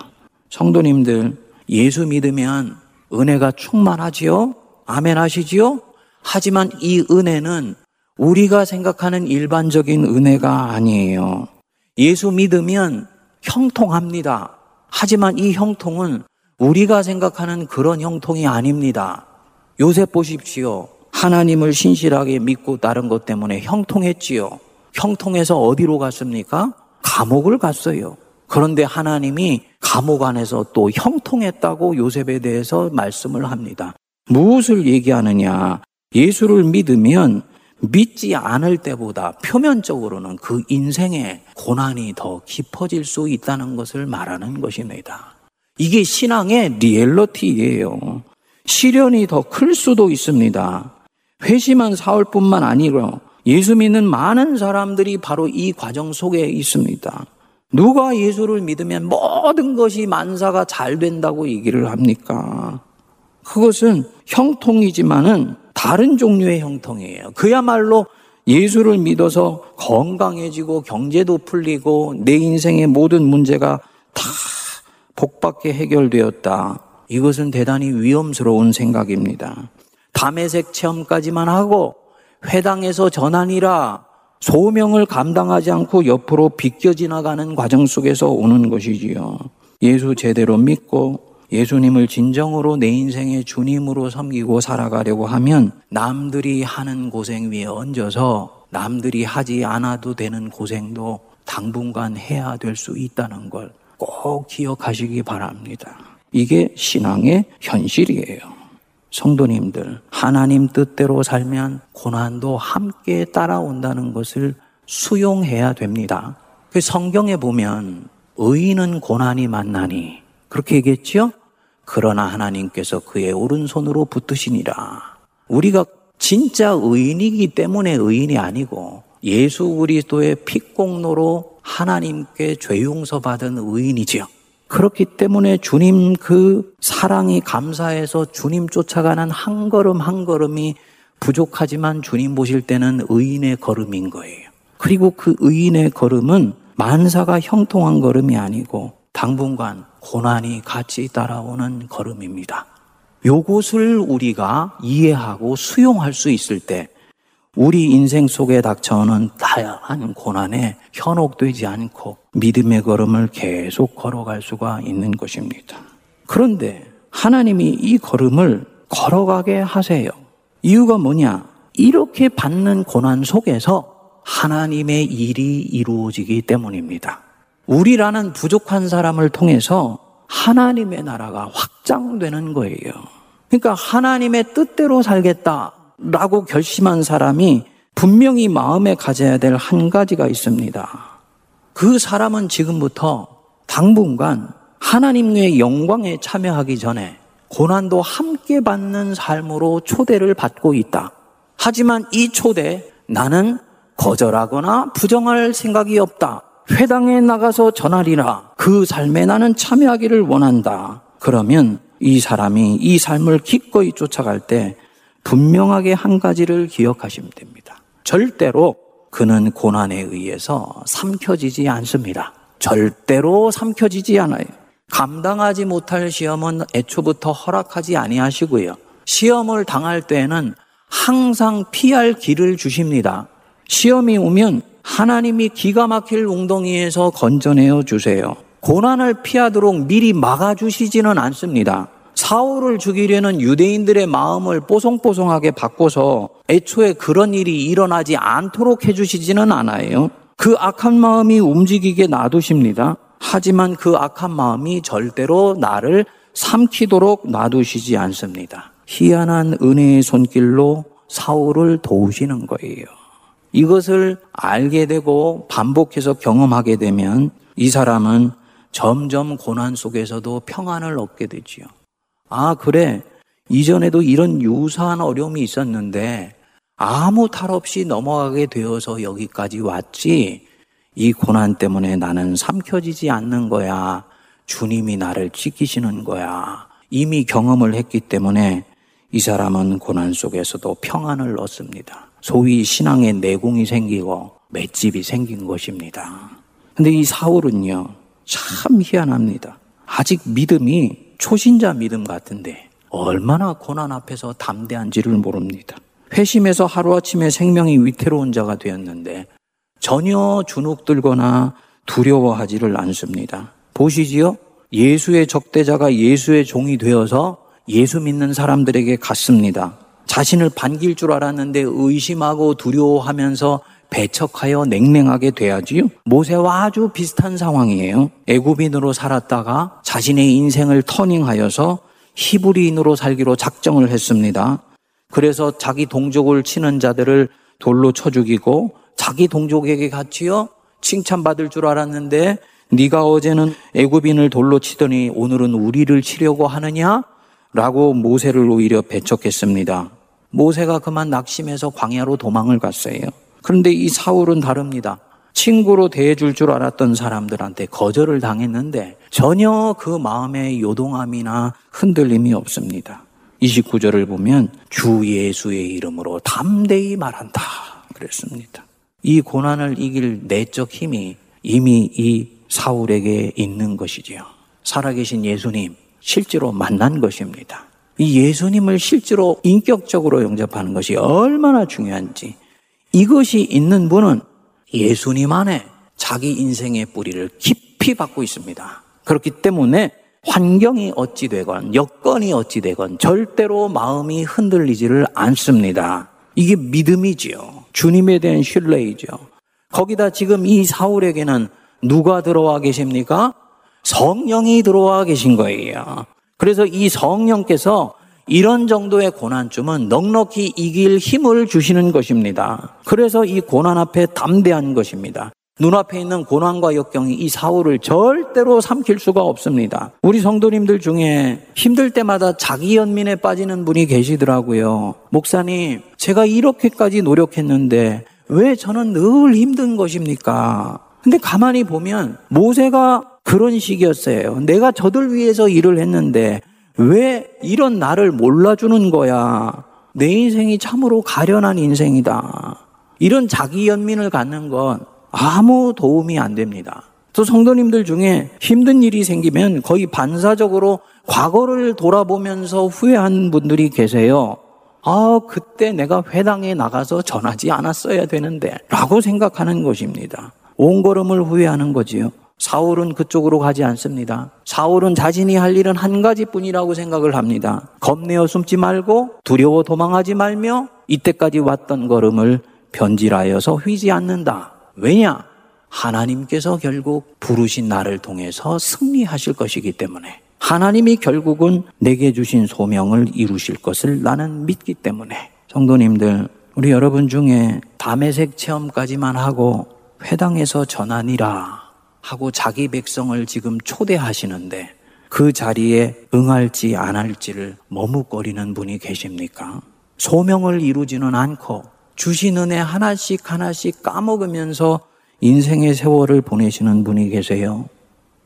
C: 성도님들, 예수 믿으면 은혜가 충만하지요? 아멘 하시지요? 하지만 이 은혜는 우리가 생각하는 일반적인 은혜가 아니에요. 예수 믿으면 형통합니다. 하지만 이 형통은 우리가 생각하는 그런 형통이 아닙니다. 요셉 보십시오. 하나님을 신실하게 믿고 따른 것 때문에 형통했지요. 형통해서 어디로 갔습니까? 감옥을 갔어요. 그런데 하나님이 감옥 안에서 또 형통했다고 요셉에 대해서 말씀을 합니다. 무엇을 얘기하느냐? 예수를 믿으면 믿지 않을 때보다 표면적으로는 그 인생의 고난이 더 깊어질 수 있다는 것을 말하는 것입니다. 이게 신앙의 리얼러티예요. 시련이 더 클 수도 있습니다. 회심한 사울뿐만 아니고 예수 믿는 많은 사람들이 바로 이 과정 속에 있습니다. 누가 예수를 믿으면 모든 것이 만사가 잘 된다고 얘기를 합니까? 그것은 형통이지만은 다른 종류의 형통이에요. 그야말로 예수를 믿어서 건강해지고 경제도 풀리고 내 인생의 모든 문제가 다 복받게 해결되었다. 이것은 대단히 위험스러운 생각입니다. 담에색 체험까지만 하고 회당에서 전하니라 소명을 감당하지 않고 옆으로 비껴 지나가는 과정 속에서 오는 것이지요. 예수 제대로 믿고 예수님을 진정으로 내 인생의 주님으로 섬기고 살아가려고 하면 남들이 하는 고생 위에 얹어서 남들이 하지 않아도 되는 고생도 당분간 해야 될 수 있다는 걸 꼭 기억하시기 바랍니다. 이게 신앙의 현실이에요. 성도님들, 하나님 뜻대로 살면 고난도 함께 따라온다는 것을 수용해야 됩니다. 그 성경에 보면 의인은 고난이 만나니 그렇게 얘기했죠? 그러나 하나님께서 그의 오른손으로 붙으시니라. 우리가 진짜 의인이기 때문에 의인이 아니고 예수 그리스도의 핏공로로 하나님께 죄 용서 받은 의인이지요. 그렇기 때문에 주님 그 사랑이 감사해서 주님 쫓아가는 한 걸음 한 걸음이 부족하지만 주님 보실 때는 의인의 걸음인 거예요. 그리고 그 의인의 걸음은 만사가 형통한 걸음이 아니고 당분간 고난이 같이 따라오는 걸음입니다. 요것을 우리가 이해하고 수용할 수 있을 때 우리 인생 속에 닥쳐오는 다양한 고난에 현혹되지 않고 믿음의 걸음을 계속 걸어갈 수가 있는 것입니다. 그런데 하나님이 이 걸음을 걸어가게 하세요. 이유가 뭐냐? 이렇게 받는 고난 속에서 하나님의 일이 이루어지기 때문입니다. 우리라는 부족한 사람을 통해서 하나님의 나라가 확장되는 거예요. 그러니까 하나님의 뜻대로 살겠다 라고 결심한 사람이 분명히 마음에 가져야 될 한 가지가 있습니다. 그 사람은 지금부터 당분간 하나님의 영광에 참여하기 전에 고난도 함께 받는 삶으로 초대를 받고 있다. 하지만 이 초대 나는 거절하거나 부정할 생각이 없다. 회당에 나가서 전하리라. 그 삶에 나는 참여하기를 원한다. 그러면 이 사람이 이 삶을 기꺼이 쫓아갈 때 분명하게 한 가지를 기억하시면 됩니다. 절대로 그는 고난에 의해서 삼켜지지 않습니다. 절대로 삼켜지지 않아요. 감당하지 못할 시험은 애초부터 허락하지 아니하시고요. 시험을 당할 때에는 항상 피할 길을 주십니다. 시험이 오면 하나님이 기가 막힐 웅덩이에서 건져내어 주세요. 고난을 피하도록 미리 막아주시지는 않습니다. 사울을 죽이려는 유대인들의 마음을 뽀송뽀송하게 바꿔서 애초에 그런 일이 일어나지 않도록 해주시지는 않아요. 그 악한 마음이 움직이게 놔두십니다. 하지만 그 악한 마음이 절대로 나를 삼키도록 놔두시지 않습니다. 희한한 은혜의 손길로 사울을 도우시는 거예요. 이것을 알게 되고 반복해서 경험하게 되면 이 사람은 점점 고난 속에서도 평안을 얻게 되지요. 아, 그래. 이전에도 이런 유사한 어려움이 있었는데 아무 탈 없이 넘어가게 되어서 여기까지 왔지. 이 고난 때문에 나는 삼켜지지 않는 거야. 주님이 나를 지키시는 거야. 이미 경험을 했기 때문에 이 사람은 고난 속에서도 평안을 얻습니다. 소위 신앙의 내공이 생기고 맷집이 생긴 것입니다. 근데 이 사울은요, 참 희한합니다. 아직 믿음이 초신자 믿음 같은데 얼마나 고난 앞에서 담대한지를 모릅니다. 회심해서 하루아침에 생명이 위태로운 자가 되었는데 전혀 주눅들거나 두려워하지를 않습니다. 보시지요? 예수의 적대자가 예수의 종이 되어서 예수 믿는 사람들에게 갔습니다. 자신을 반길 줄 알았는데 의심하고 두려워하면서 배척하여 냉랭하게 돼야지요. 모세와 아주 비슷한 상황이에요. 애굽인으로 살았다가 자신의 인생을 터닝하여서 히브리인으로 살기로 작정을 했습니다. 그래서 자기 동족을 치는 자들을 돌로 쳐 죽이고 자기 동족에게 같이요 칭찬받을 줄 알았는데 네가 어제는 애굽인을 돌로 치더니 오늘은 우리를 치려고 하느냐? 라고 모세를 오히려 배척했습니다. 모세가 그만 낙심해서 광야로 도망을 갔어요. 그런데 이 사울은 다릅니다. 친구로 대해줄 줄 알았던 사람들한테 거절을 당했는데 전혀 그 마음에 요동함이나 흔들림이 없습니다. 29절을 보면 주 예수의 이름으로 담대히 말한다. 그랬습니다. 이 고난을 이길 내적 힘이 이미 이 사울에게 있는 것이지요. 살아계신 예수님, 실제로 만난 것입니다. 이 예수님을 실제로 인격적으로 영접하는 것이 얼마나 중요한지 이것이 있는 분은 예수님 안에 자기 인생의 뿌리를 깊이 받고 있습니다. 그렇기 때문에 환경이 어찌 되건 여건이 어찌 되건 절대로 마음이 흔들리지를 않습니다. 이게 믿음이지요. 주님에 대한 신뢰이죠. 거기다 지금 이 사울에게는 누가 들어와 계십니까? 성령이 들어와 계신 거예요. 그래서 이 성령께서 이런 정도의 고난쯤은 넉넉히 이길 힘을 주시는 것입니다. 그래서 이 고난 앞에 담대한 것입니다. 눈앞에 있는 고난과 역경이 이 사울을 절대로 삼킬 수가 없습니다. 우리 성도님들 중에 힘들 때마다 자기 연민에 빠지는 분이 계시더라고요. 목사님, 제가 이렇게까지 노력했는데 왜 저는 늘 힘든 것입니까? 근데 가만히 보면 모세가 그런 식이었어요. 내가 저들 위해서 일을 했는데 왜 이런 나를 몰라주는 거야? 내 인생이 참으로 가련한 인생이다. 이런 자기 연민을 갖는 건 아무 도움이 안 됩니다. 또 성도님들 중에 힘든 일이 생기면 거의 반사적으로 과거를 돌아보면서 후회한 분들이 계세요. 아, 그때 내가 회당에 나가서 전하지 않았어야 되는데, 라고 생각하는 것입니다. 온 걸음을 후회하는 거지요. 사울은 그쪽으로 가지 않습니다. 사울은 자신이 할 일은 한 가지뿐이라고 생각을 합니다. 겁내어 숨지 말고 두려워 도망하지 말며 이때까지 왔던 걸음을 변질하여서 휘지 않는다. 왜냐? 하나님께서 결국 부르신 나를 통해서 승리하실 것이기 때문에 하나님이 결국은 내게 주신 소명을 이루실 것을 나는 믿기 때문에 성도님들 우리 여러분 중에 담에색 체험까지만 하고 회당에서 전하니라 하고 자기 백성을 지금 초대하시는데 그 자리에 응할지 안 할지를 머뭇거리는 분이 계십니까? 소명을 이루지는 않고 주신 은혜 하나씩 하나씩 까먹으면서 인생의 세월을 보내시는 분이 계세요.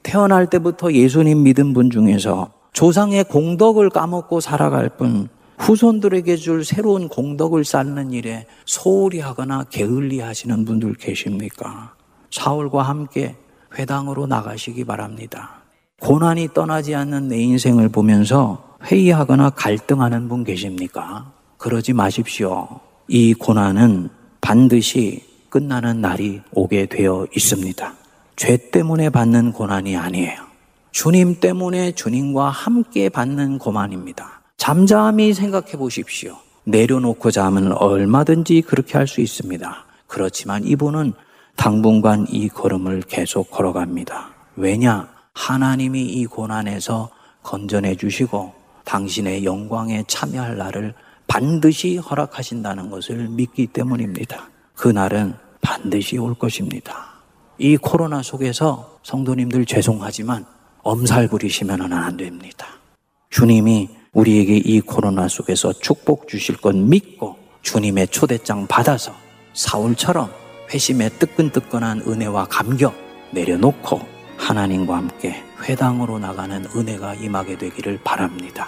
C: 태어날 때부터 예수님 믿은 분 중에서 조상의 공덕을 까먹고 살아갈 뿐 후손들에게 줄 새로운 공덕을 쌓는 일에 소홀히 하거나 게을리 하시는 분들 계십니까? 사울과 함께 회당으로 나가시기 바랍니다. 고난이 떠나지 않는 내 인생을 보면서 회의하거나 갈등하는 분 계십니까? 그러지 마십시오. 이 고난은 반드시 끝나는 날이 오게 되어 있습니다. 죄 때문에 받는 고난이 아니에요. 주님 때문에 주님과 함께 받는 고난입니다. 잠잠히 생각해 보십시오. 내려놓고 자면 얼마든지 그렇게 할 수 있습니다. 그렇지만 이분은 당분간 이 걸음을 계속 걸어갑니다. 왜냐? 하나님이 이 고난에서 건져내 주시고 당신의 영광에 참여할 날을 반드시 허락하신다는 것을 믿기 때문입니다. 그 날은 반드시 올 것입니다. 이 코로나 속에서 성도님들 죄송하지만 엄살 부리시면 안 됩니다. 주님이 우리에게 이 코로나 속에서 축복 주실 건 믿고 주님의 초대장 받아서 사울처럼 회심의 뜨끈뜨끈한 은혜와 감격 내려놓고 하나님과 함께 회당으로 나가는 은혜가 임하게 되기를 바랍니다.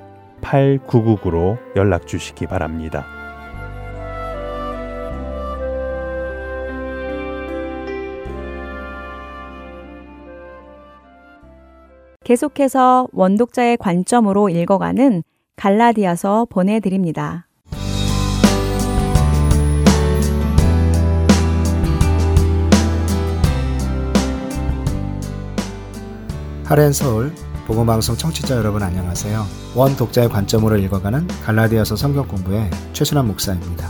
D: 602-866-8999로 연락 주시기 바랍니다.
B: 계속해서 원독자의 관점으로 읽어가는 갈라디아서 보내드립니다.
E: 하렌 서울 복음방송 청취자 여러분 안녕하세요. 원 독자의 관점으로 읽어가는 갈라디아서 성경 공부의 최순환 목사입니다.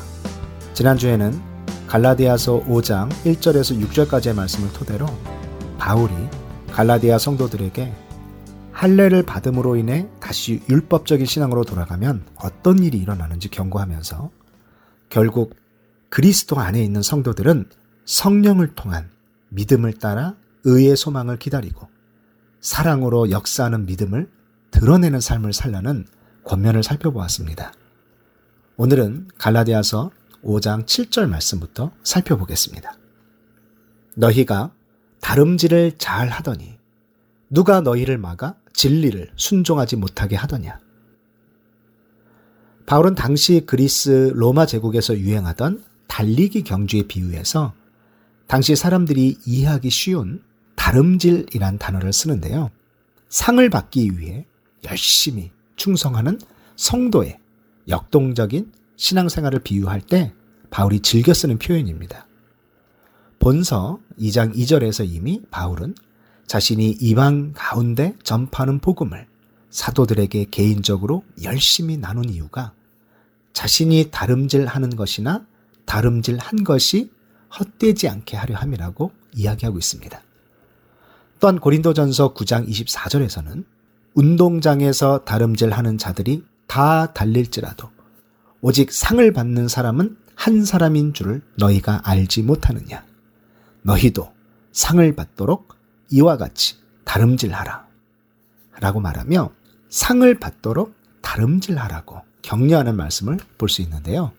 E: 지난주에는 갈라디아서 5장 1절에서 6절까지의 말씀을 토대로 바울이 갈라디아 성도들에게 할례를 받음으로 인해 다시 율법적인 신앙으로 돌아가면 어떤 일이 일어나는지 경고하면서 결국 그리스도 안에 있는 성도들은 성령을 통한 믿음을 따라 의의 소망을 기다리고 사랑으로 역사하는 믿음을 드러내는 삶을 살라는 권면을 살펴보았습니다. 오늘은 갈라디아서 5장 7절 말씀부터 살펴보겠습니다. 너희가 다름질을 잘 하더니 누가 너희를 막아 진리를 순종하지 못하게 하더냐. 바울은 당시 그리스 로마 제국에서 유행하던 달리기 경주에 비유해서 당시 사람들이 이해하기 쉬운 다름질이란 단어를 쓰는데요. 상을 받기 위해 열심히 충성하는 성도의 역동적인 신앙생활을 비유할 때 바울이 즐겨 쓰는 표현입니다. 본서 2장 2절에서 이미 바울은 자신이 이방 가운데 전파하는 복음을 사도들에게 개인적으로 열심히 나눈 이유가 자신이 다름질 하는 것이나 다름질 한 것이 헛되지 않게 하려 함이라고 이야기하고 있습니다. 또한 고린도전서 9장 24절에서는 운동장에서 다름질 하는 자들이 다 달릴지라도 오직 상을 받는 사람은 한 사람인 줄을 너희가 알지 못하느냐. 너희도 상을 받도록 이와 같이 다름질하라. 라고 말하며 상을 받도록 다름질하라고 격려하는 말씀을 볼 수 있는데요.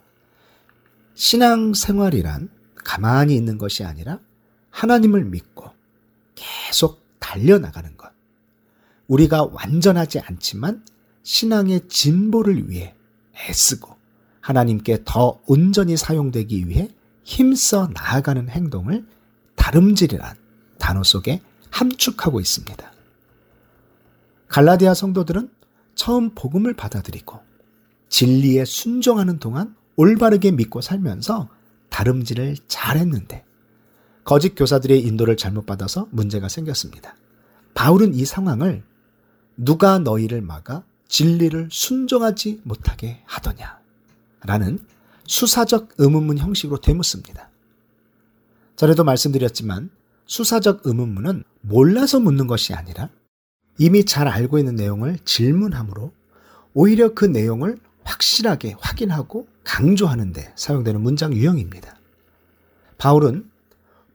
E: 신앙 생활이란 가만히 있는 것이 아니라 하나님을 믿고 계속 달려나가는 것. 우리가 완전하지 않지만 신앙의 진보를 위해 애쓰고 하나님께 더 온전히 사용되기 위해 힘써 나아가는 행동을 다름질이란 단어 속에 함축하고 있습니다. 갈라디아 성도들은 처음 복음을 받아들이고 진리에 순종하는 동안 올바르게 믿고 살면서 다름질을 잘했는데 거짓 교사들의 인도를 잘못 받아서 문제가 생겼습니다. 바울은 이 상황을 누가 너희를 막아 진리를 순종하지 못하게 하더냐 라는 수사적 의문문 형식으로 되묻습니다. 전에도 말씀드렸지만 수사적 의문문은 몰라서 묻는 것이 아니라 이미 잘 알고 있는 내용을 질문함으로 오히려 그 내용을 확실하게 확인하고 강조하는 데 사용되는 문장 유형입니다. 바울은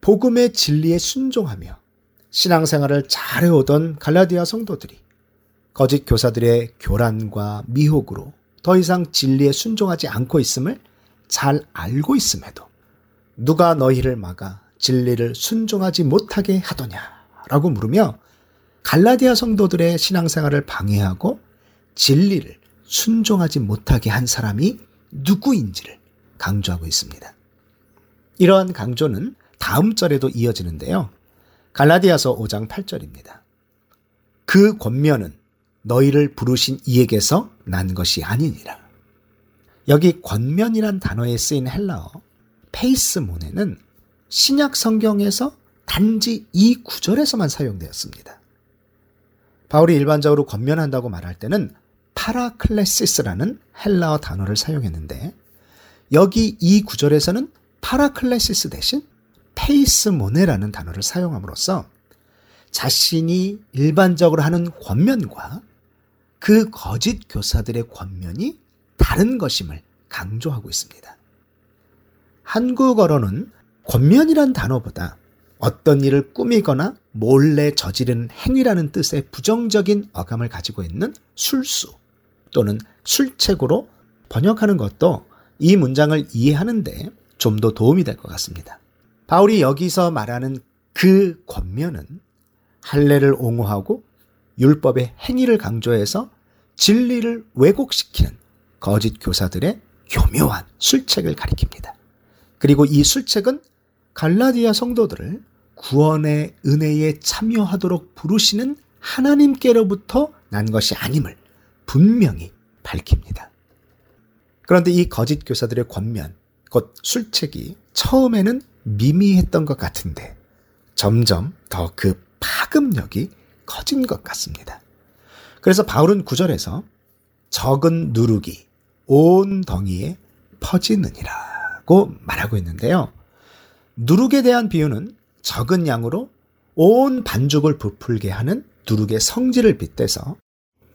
E: 복음의 진리에 순종하며 신앙생활을 잘해오던 갈라디아 성도들이 거짓 교사들의 교란과 미혹으로 더 이상 진리에 순종하지 않고 있음을 잘 알고 있음에도 누가 너희를 막아 진리를 순종하지 못하게 하더냐라고 물으며 갈라디아 성도들의 신앙생활을 방해하고 진리를 순종하지 못하게 한 사람이 누구인지를 강조하고 있습니다. 이러한 강조는 다음 절에도 이어지는데요. 갈라디아서 5장 8절입니다. 그 권면은 너희를 부르신 이에게서 난 것이 아니니라. 여기 권면이란 단어에 쓰인 헬라어 페이스모네는 신약 성경에서 단지 이 구절에서만 사용되었습니다. 바울이 일반적으로 권면한다고 말할 때는 파라클레시스라는 헬라어 단어를 사용했는데 여기 이 구절에서는 파라클레시스 대신 페이스모네라는 단어를 사용함으로써 자신이 일반적으로 하는 권면과 그 거짓 교사들의 권면이 다른 것임을 강조하고 있습니다. 한국어로는 권면이란 단어보다 어떤 일을 꾸미거나 몰래 저지른 행위라는 뜻의 부정적인 어감을 가지고 있는 술수 또는 술책으로 번역하는 것도 이 문장을 이해하는데 좀 더 도움이 될 것 같습니다. 바울이 여기서 말하는 그 권면은 할례를 옹호하고 율법의 행위를 강조해서 진리를 왜곡시키는 거짓 교사들의 교묘한 술책을 가리킵니다. 그리고 이 술책은 갈라디아 성도들을 구원의 은혜에 참여하도록 부르시는 하나님께로부터 난 것이 아님을 분명히 밝힙니다. 그런데 이 거짓 교사들의 권면, 곧 술책이 처음에는 미미했던 것 같은데 점점 더 그 파급력이 커진 것 같습니다. 그래서 바울은 구절에서 적은 누룩이 온 덩이에 퍼지느니라고 말하고 있는데요. 누룩에 대한 비유는 적은 양으로 온 반죽을 부풀게 하는 누룩의 성질을 빗대서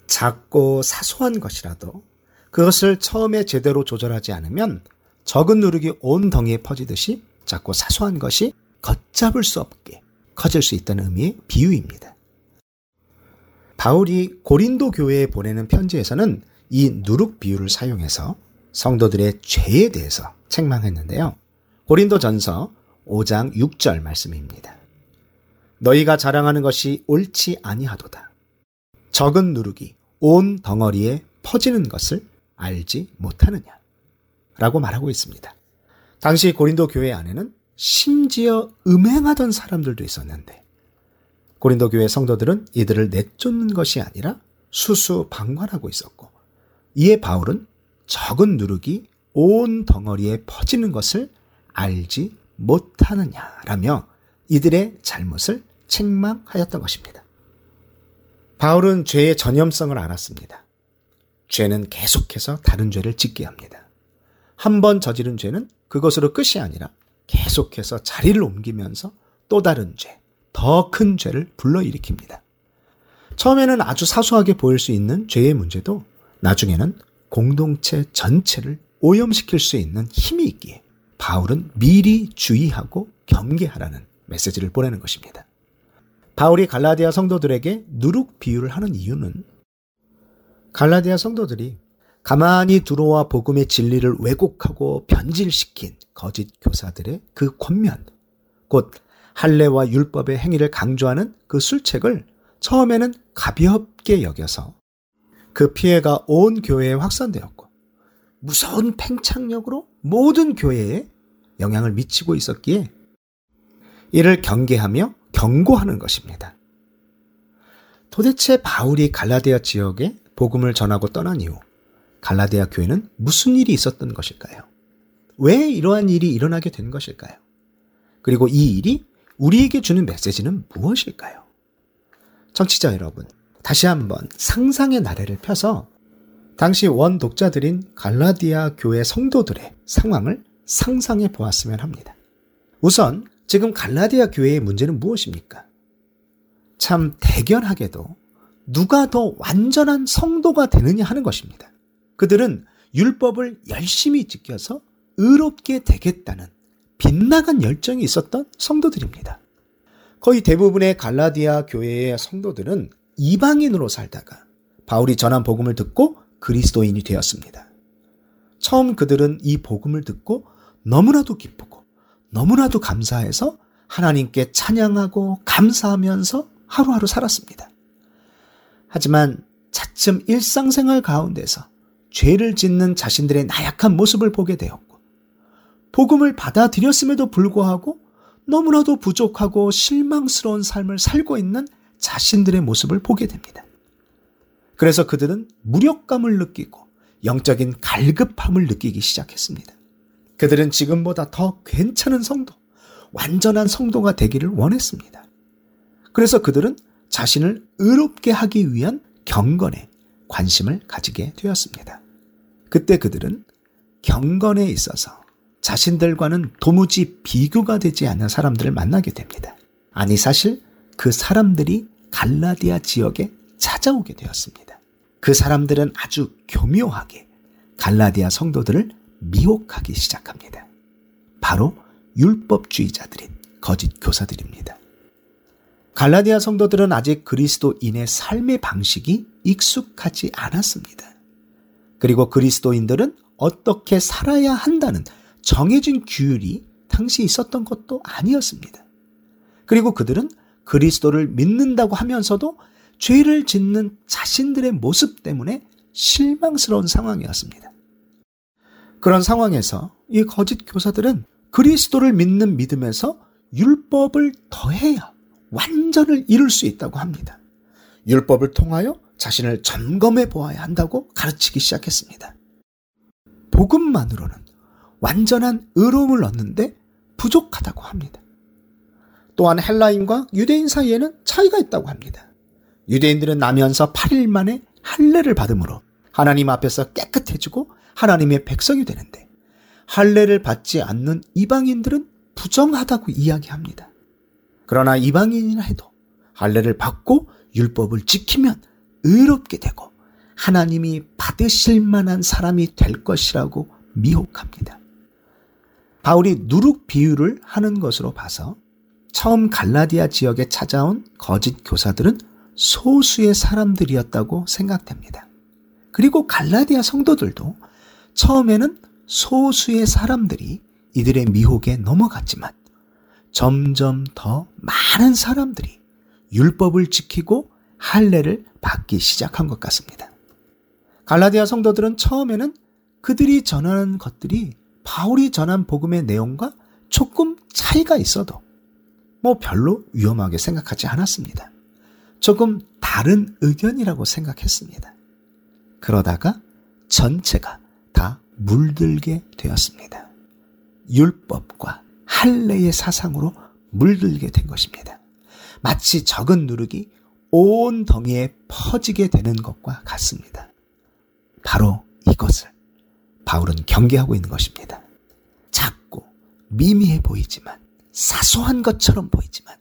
E: 작고 사소한 것이라도 그것을 처음에 제대로 조절하지 않으면 적은 누룩이 온 덩이에 퍼지듯이 작고 사소한 것이 걷잡을 수 없게 커질 수 있다는 의미의 비유입니다. 바울이 고린도 교회에 보내는 편지에서는 이 누룩 비유를 사용해서 성도들의 죄에 대해서 책망했는데요. 고린도 전서 5장 6절 말씀입니다. 너희가 자랑하는 것이 옳지 아니하도다. 적은 누룩이 온 덩어리에 퍼지는 것을 알지 못하느냐. 라고 말하고 있습니다. 당시 고린도 교회 안에는 심지어 음행하던 사람들도 있었는데 고린도 교회 성도들은 이들을 내쫓는 것이 아니라 수수방관하고 있었고 이에 바울은 적은 누룩이 온 덩어리에 퍼지는 것을 알지 못하느냐라며 이들의 잘못을 책망하였던 것입니다. 바울은 죄의 전염성을 알았습니다. 죄는 계속해서 다른 죄를 짓게 합니다. 한 번 저지른 죄는 그것으로 끝이 아니라 계속해서 자리를 옮기면서 또 다른 죄, 더 큰 죄를 불러일으킵니다. 처음에는 아주 사소하게 보일 수 있는 죄의 문제도 나중에는 공동체 전체를 오염시킬 수 있는 힘이 있기에 바울은 미리 주의하고 경계하라는 메시지를 보내는 것입니다. 바울이 갈라디아 성도들에게 누룩 비유를 하는 이유는 갈라디아 성도들이 가만히 들어와 복음의 진리를 왜곡하고 변질시킨 거짓 교사들의 그 권면, 곧 할례와 율법의 행위를 강조하는 그 술책을 처음에는 가볍게 여겨서 그 피해가 온 교회에 확산되었고 무서운 팽창력으로 모든 교회에 영향을 미치고 있었기에 이를 경계하며 경고하는 것입니다. 도대체 바울이 갈라디아 지역에 복음을 전하고 떠난 이후 갈라디아 교회는 무슨 일이 있었던 것일까요? 왜 이러한 일이 일어나게 된 것일까요? 그리고 이 일이 우리에게 주는 메시지는 무엇일까요? 청취자 여러분, 다시 한번 상상의 나래를 펴서 당시 원 독자들인 갈라디아 교회 성도들의 상황을 상상해 보았으면 합니다. 우선 지금 갈라디아 교회의 문제는 무엇입니까? 참 대견하게도 누가 더 완전한 성도가 되느냐 하는 것입니다. 그들은 율법을 열심히 지켜서 의롭게 되겠다는 빗나간 열정이 있었던 성도들입니다. 거의 대부분의 갈라디아 교회의 성도들은 이방인으로 살다가 바울이 전한 복음을 듣고 그리스도인이 되었습니다. 처음 그들은 이 복음을 듣고 너무나도 기쁘고 너무나도 감사해서 하나님께 찬양하고 감사하면서 하루하루 살았습니다. 하지만 차츰 일상생활 가운데서 죄를 짓는 자신들의 나약한 모습을 보게 되었고, 복음을 받아들였음에도 불구하고 너무나도 부족하고 실망스러운 삶을 살고 있는 자신들의 모습을 보게 됩니다. 그래서 그들은 무력감을 느끼고 영적인 갈급함을 느끼기 시작했습니다. 그들은 지금보다 더 괜찮은 성도, 완전한 성도가 되기를 원했습니다. 그래서 그들은 자신을 의롭게 하기 위한 경건에 관심을 가지게 되었습니다. 그때 그들은 경건에 있어서 자신들과는 도무지 비교가 되지 않는 사람들을 만나게 됩니다. 아니, 사실 그 사람들이 갈라디아 지역에 찾아오게 되었습니다. 그 사람들은 아주 교묘하게 갈라디아 성도들을 미혹하기 시작합니다. 바로 율법주의자들인 거짓 교사들입니다. 갈라디아 성도들은 아직 그리스도인의 삶의 방식이 익숙하지 않았습니다. 그리고 그리스도인들은 어떻게 살아야 한다는 정해진 규율이 당시 있었던 것도 아니었습니다. 그리고 그들은 그리스도를 믿는다고 하면서도 죄를 짓는 자신들의 모습 때문에 실망스러운 상황이었습니다. 그런 상황에서 이 거짓 교사들은 그리스도를 믿는 믿음에서 율법을 더해야 완전을 이룰 수 있다고 합니다. 율법을 통하여 자신을 점검해 보아야 한다고 가르치기 시작했습니다. 복음만으로는 완전한 의로움을 얻는데 부족하다고 합니다. 또한 헬라인과 유대인 사이에는 차이가 있다고 합니다. 유대인들은 나면서 8일 만에 할례를 받음으로 하나님 앞에서 깨끗해지고 하나님의 백성이 되는데 할례를 받지 않는 이방인들은 부정하다고 이야기합니다. 그러나 이방인이라 해도 할례를 받고 율법을 지키면 의롭게 되고 하나님이 받으실 만한 사람이 될 것이라고 미혹합니다. 바울이 누룩 비유를 하는 것으로 봐서 처음 갈라디아 지역에 찾아온 거짓 교사들은 소수의 사람들이었다고 생각됩니다. 그리고 갈라디아 성도들도 처음에는 소수의 사람들이 이들의 미혹에 넘어갔지만 점점 더 많은 사람들이 율법을 지키고 할례를 받기 시작한 것 같습니다. 갈라디아 성도들은 처음에는 그들이 전하는 것들이 바울이 전한 복음의 내용과 조금 차이가 있어도 뭐 별로 위험하게 생각하지 않았습니다. 조금 다른 의견이라고 생각했습니다. 그러다가 전체가 다 물들게 되었습니다. 율법과 할례의 사상으로 물들게 된 것입니다. 마치 적은 누룩이 온 덩이에 퍼지게 되는 것과 같습니다. 바로 이것을 바울은 경계하고 있는 것입니다. 작고 미미해 보이지만 사소한 것처럼 보이지만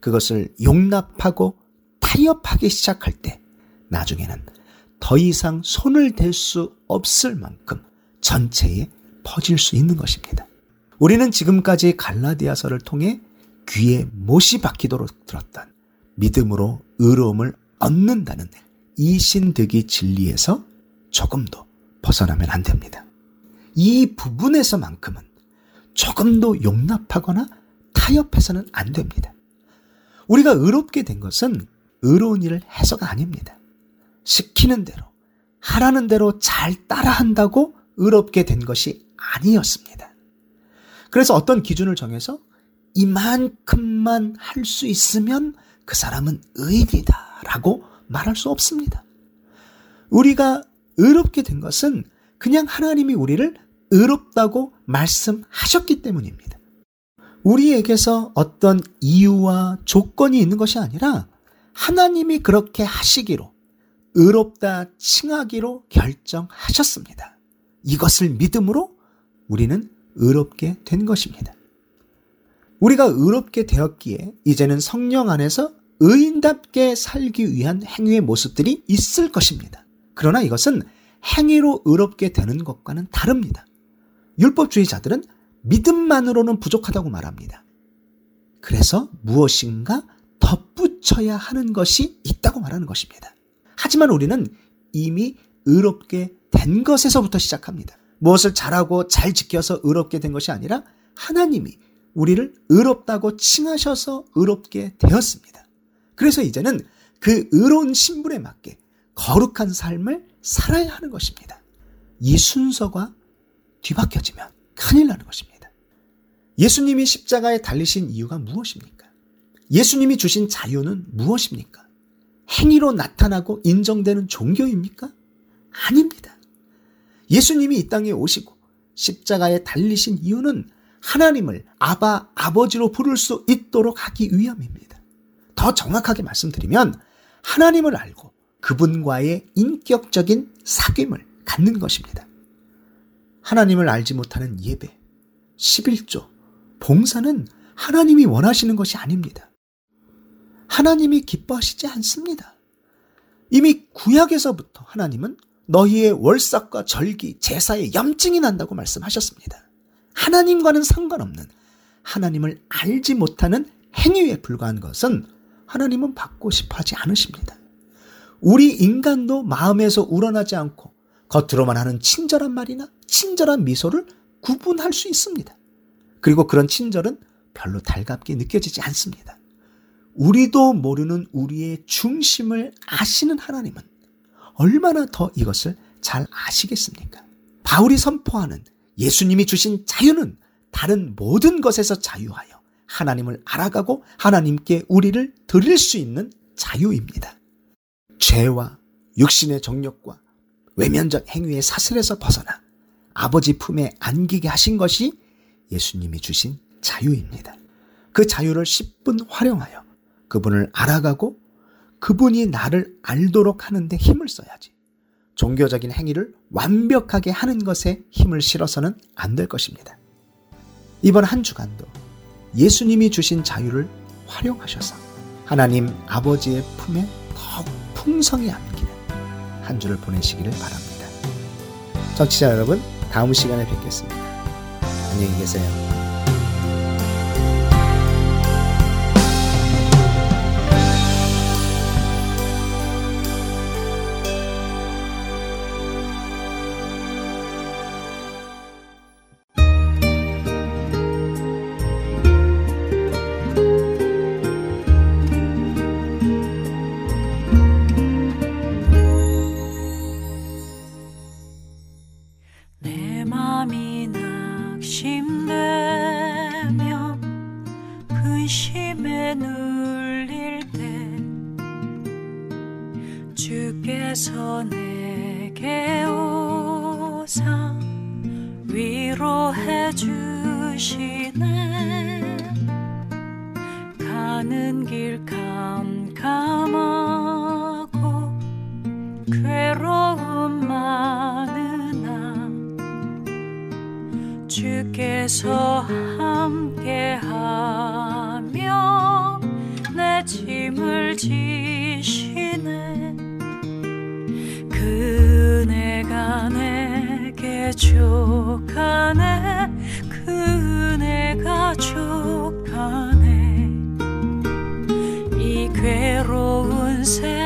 E: 그것을 용납하고 타협하기 시작할 때 나중에는 더 이상 손을 댈 수 없을 만큼 전체에 퍼질 수 있는 것입니다. 우리는 지금까지 갈라디아서를 통해 귀에 못이 박히도록 들었던 믿음으로 의로움을 얻는다는 이 신득이 진리에서 조금도 벗어나면 안 됩니다. 이 부분에서만큼은 조금도 용납하거나 타협해서는 안 됩니다. 우리가 의롭게 된 것은 의로운 일을 해서가 아닙니다. 시키는 대로, 하라는 대로 잘 따라한다고 의롭게 된 것이 아니었습니다. 그래서 어떤 기준을 정해서 이만큼만 할 수 있으면 그 사람은 의인이다 라고 말할 수 없습니다. 우리가 의롭게 된 것은 그냥 하나님이 우리를 의롭다고 말씀하셨기 때문입니다. 우리에게서 어떤 이유와 조건이 있는 것이 아니라 하나님이 그렇게 하시기로 의롭다 칭하기로 결정하셨습니다. 이것을 믿음으로 우리는 의롭게 된 것입니다. 우리가 의롭게 되었기에 이제는 성령 안에서 의인답게 살기 위한 행위의 모습들이 있을 것입니다. 그러나 이것은 행위로 의롭게 되는 것과는 다릅니다. 율법주의자들은 믿음만으로는 부족하다고 말합니다. 그래서 무엇인가 덧붙여야 하는 것이 있다고 말하는 것입니다. 하지만 우리는 이미 의롭게 된 것에서부터 시작합니다. 무엇을 잘하고 잘 지켜서 의롭게 된 것이 아니라 하나님이 우리를 의롭다고 칭하셔서 의롭게 되었습니다. 그래서 이제는 그 의로운 신분에 맞게 거룩한 삶을 살아야 하는 것입니다. 이 순서가 뒤바뀌어지면 큰일 나는 것입니다. 예수님이 십자가에 달리신 이유가 무엇입니까? 예수님이 주신 자유는 무엇입니까? 행위로 나타나고 인정되는 종교입니까? 아닙니다. 예수님이 이 땅에 오시고 십자가에 달리신 이유는 하나님을 아바 아버지로 부를 수 있도록 하기 위함입니다. 더 정확하게 말씀드리면 하나님을 알고 그분과의 인격적인 사귐을 갖는 것입니다. 하나님을 알지 못하는 예배, 11조, 봉사는 하나님이 원하시는 것이 아닙니다. 하나님이 기뻐하시지 않습니다. 이미 구약에서부터 하나님은 너희의 월삭과 절기, 제사에 염증이 난다고 말씀하셨습니다. 하나님과는 상관없는 하나님을 알지 못하는 행위에 불과한 것은 하나님은 받고 싶어 하지 않으십니다. 우리 인간도 마음에서 우러나지 않고 겉으로만 하는 친절한 말이나 친절한 미소를 구분할 수 있습니다. 그리고 그런 친절은 별로 달갑게 느껴지지 않습니다. 우리도 모르는 우리의 중심을 아시는 하나님은 얼마나 더 이것을 잘 아시겠습니까? 바울이 선포하는 예수님이 주신 자유는 다른 모든 것에서 자유하여 하나님을 알아가고 하나님께 우리를 드릴 수 있는 자유입니다. 죄와 육신의 정력과 외면적 행위의 사슬에서 벗어나 아버지 품에 안기게 하신 것이 예수님이 주신 자유입니다. 그 자유를 10분 활용하여 그분을 알아가고 그분이 나를 알도록 하는데 힘을 써야지. 종교적인 행위를 완벽하게 하는 것에 힘을 실어서는 안 될 것입니다. 이번 한 주간도 예수님이 주신 자유를 활용하셔서 하나님 아버지의 품에 더욱 풍성히 안기는 한 주를 보내시기를 바랍니다. 정치자 여러분, 다음 시간에 뵙겠습니다. 안녕히 계세요.
F: 내게 오사 위로해 주시네. 가는 길 캄캄하고 괴로움 많으나 주께서 족하네. 그네가 족하네. 이 괴로운 세상